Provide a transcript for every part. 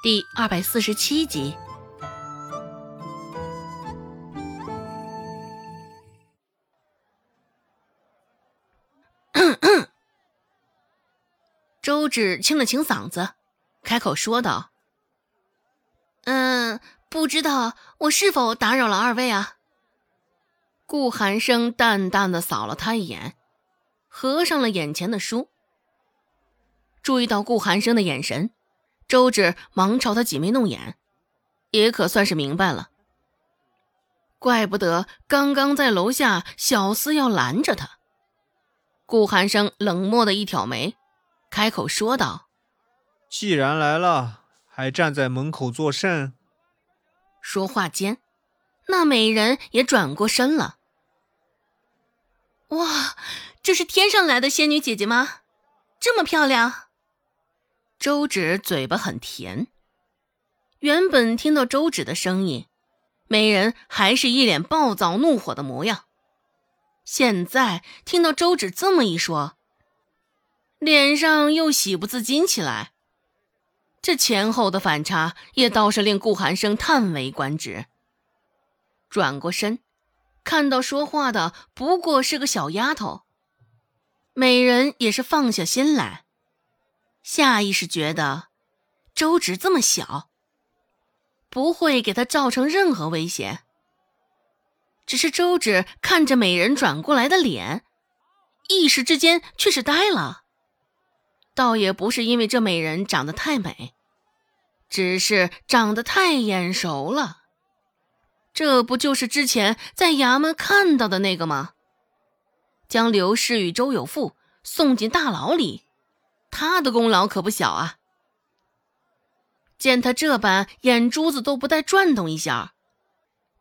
第二百四十七集。周芷清了清嗓子，开口说道：“嗯，不知道我是否打扰了二位啊？”顾寒生淡淡的扫了他一眼，合上了眼前的书。注意到顾寒生的眼神。周芷忙朝他挤眉弄眼，也可算是明白了。怪不得刚刚在楼下小厮要拦着他。顾寒生冷漠的一挑眉，开口说道：“既然来了，还站在门口作甚？”说话间，那美人也转过身了。哇，这是天上来的仙女姐姐吗？这么漂亮！周芷嘴巴很甜。原本听到周芷的声音，美人还是一脸暴躁怒火的模样。现在听到周芷这么一说，脸上又喜不自禁起来。这前后的反差也倒是令顾寒生叹为观止。转过身，看到说话的不过是个小丫头，美人也是放下心来。下意识觉得，周芷这么小，不会给他造成任何危险。只是周芷看着美人转过来的脸，一时之间却是呆了。倒也不是因为这美人长得太美，只是长得太眼熟了。这不就是之前在衙门看到的那个吗？将刘氏与周有富送进大牢里。他的功劳可不小啊！见他这般，眼珠子都不带转动一下，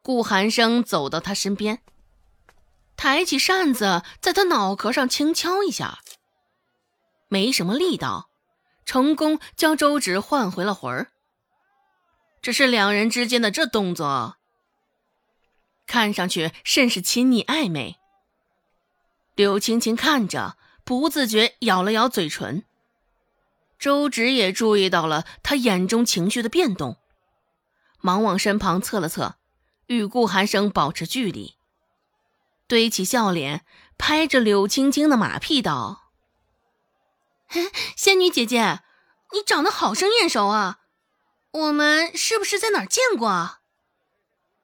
顾寒生走到他身边，抬起扇子，在他脑壳上轻敲一下，没什么力道，成功将周芷唤回了魂儿。只是两人之间的这动作，看上去甚是亲昵暧昧。柳青青看着，不自觉咬了咬嘴唇。周芷也注意到了他眼中情绪的变动，忙往身旁侧了侧，与顾寒生保持距离，堆起笑脸，拍着柳青青的马屁道：“仙女姐姐，你长得好生眼熟啊，我们是不是在哪儿见过？”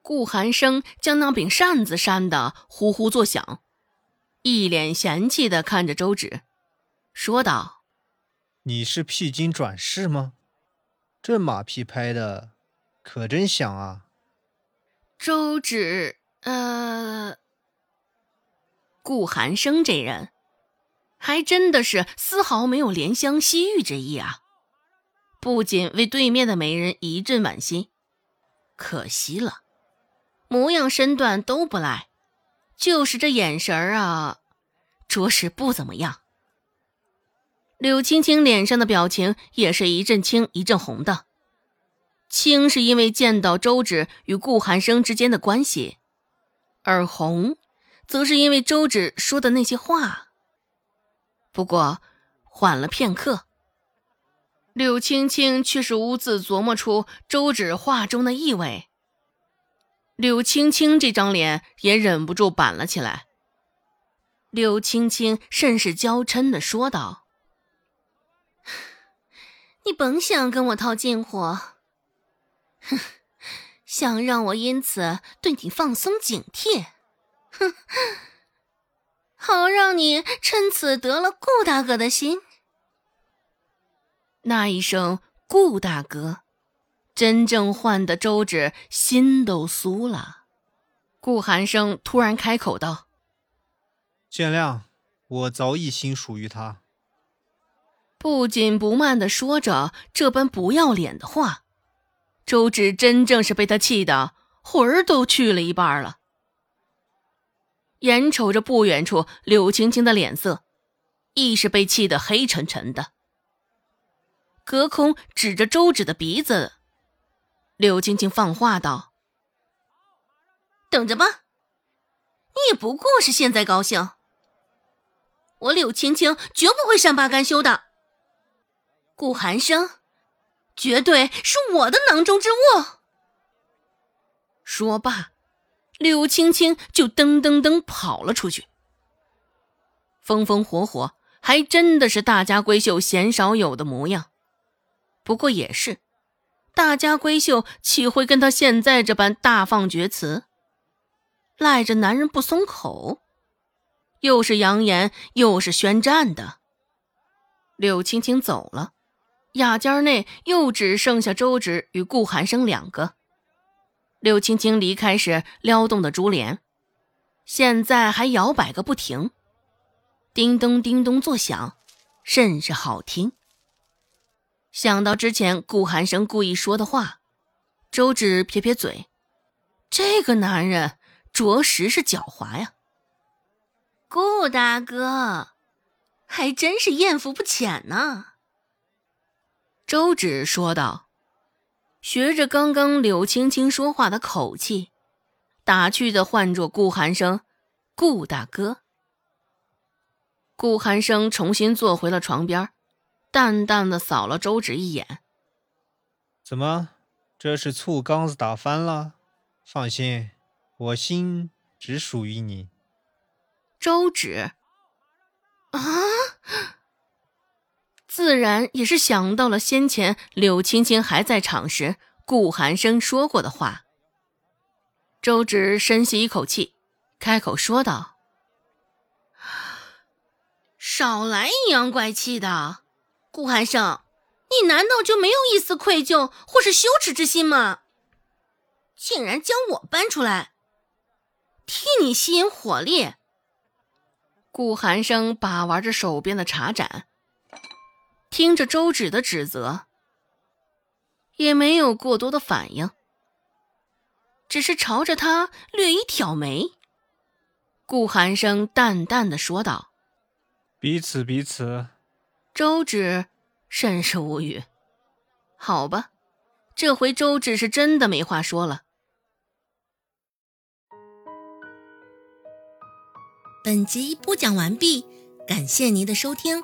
顾寒生将那柄扇子扇得呼呼作响，一脸嫌弃的看着周芷，说道。你是屁精转世吗？这马屁拍的可真响啊！周芷，呃，顾寒生这人还真的是丝毫没有怜香惜玉之意啊！不仅为对面的美人一阵惋惜，可惜了，模样身段都不赖，就是这眼神啊，着实不怎么样。柳青青脸上的表情也是一阵青一阵红的，青是因为见到周芷与顾寒生之间的关系，而红，则是因为周芷说的那些话。不过，缓了片刻，柳青青却是兀自琢磨出周芷话中的意味。柳青青这张脸也忍不住板了起来。柳青青甚是娇嗔的说道。你甭想跟我套近乎，哼！想让我因此对你放松警惕，哼！好让你趁此得了顾大哥的心。那一声“顾大哥”，真正换得周芷心都酥了。顾寒生突然开口道：“见谅，我早已心属于他。”不紧不慢的说着这般不要脸的话，周芷真正是被他气得魂儿都去了一半了。眼瞅着不远处柳青青的脸色，亦是被气得黑沉沉的。隔空指着周芷的鼻子，柳青青放话道：“等着吧，你也不过是现在高兴，我柳青青绝不会善罢甘休的。”顾寒生，绝对是我的囊中之物。说罢，柳青青就噔噔噔跑了出去。风风火火，还真的是大家闺秀鲜少有的模样。不过也是，大家闺秀岂会跟她现在这般大放厥词？赖着男人不松口，又是扬言又是宣战的。柳青青走了，雅间内又只剩下周芷与顾寒生两个。柳青青离开时撩动的珠帘，现在还摇摆个不停，叮咚叮咚作响，甚是好听。想到之前顾寒生故意说的话，周芷撇撇嘴，这个男人着实是狡猾呀。顾大哥，还真是艳福不浅呢。周芷说道。学着刚刚柳青青说话的口气，打趣的唤作顾寒生，顾大哥。顾寒生重新坐回了床边，淡淡的扫了周芷一眼。怎么，这是醋缸子打翻了？放心，我心只属于你。周芷，啊。自然也是想到了先前柳青青还在场时，顾寒生说过的话。周芷深吸一口气，开口说道：“少来阴阳怪气的，顾寒生，你难道就没有一丝愧疚或是羞耻之心吗？竟然将我搬出来，替你吸引火力。”顾寒生把玩着手边的茶盏。听着周芷的指责，也没有过多的反应，只是朝着他略一挑眉。顾寒生淡淡的说道：“彼此彼此。”周芷甚是无语。好吧，这回周芷是真的没话说了。本集播讲完毕，感谢您的收听。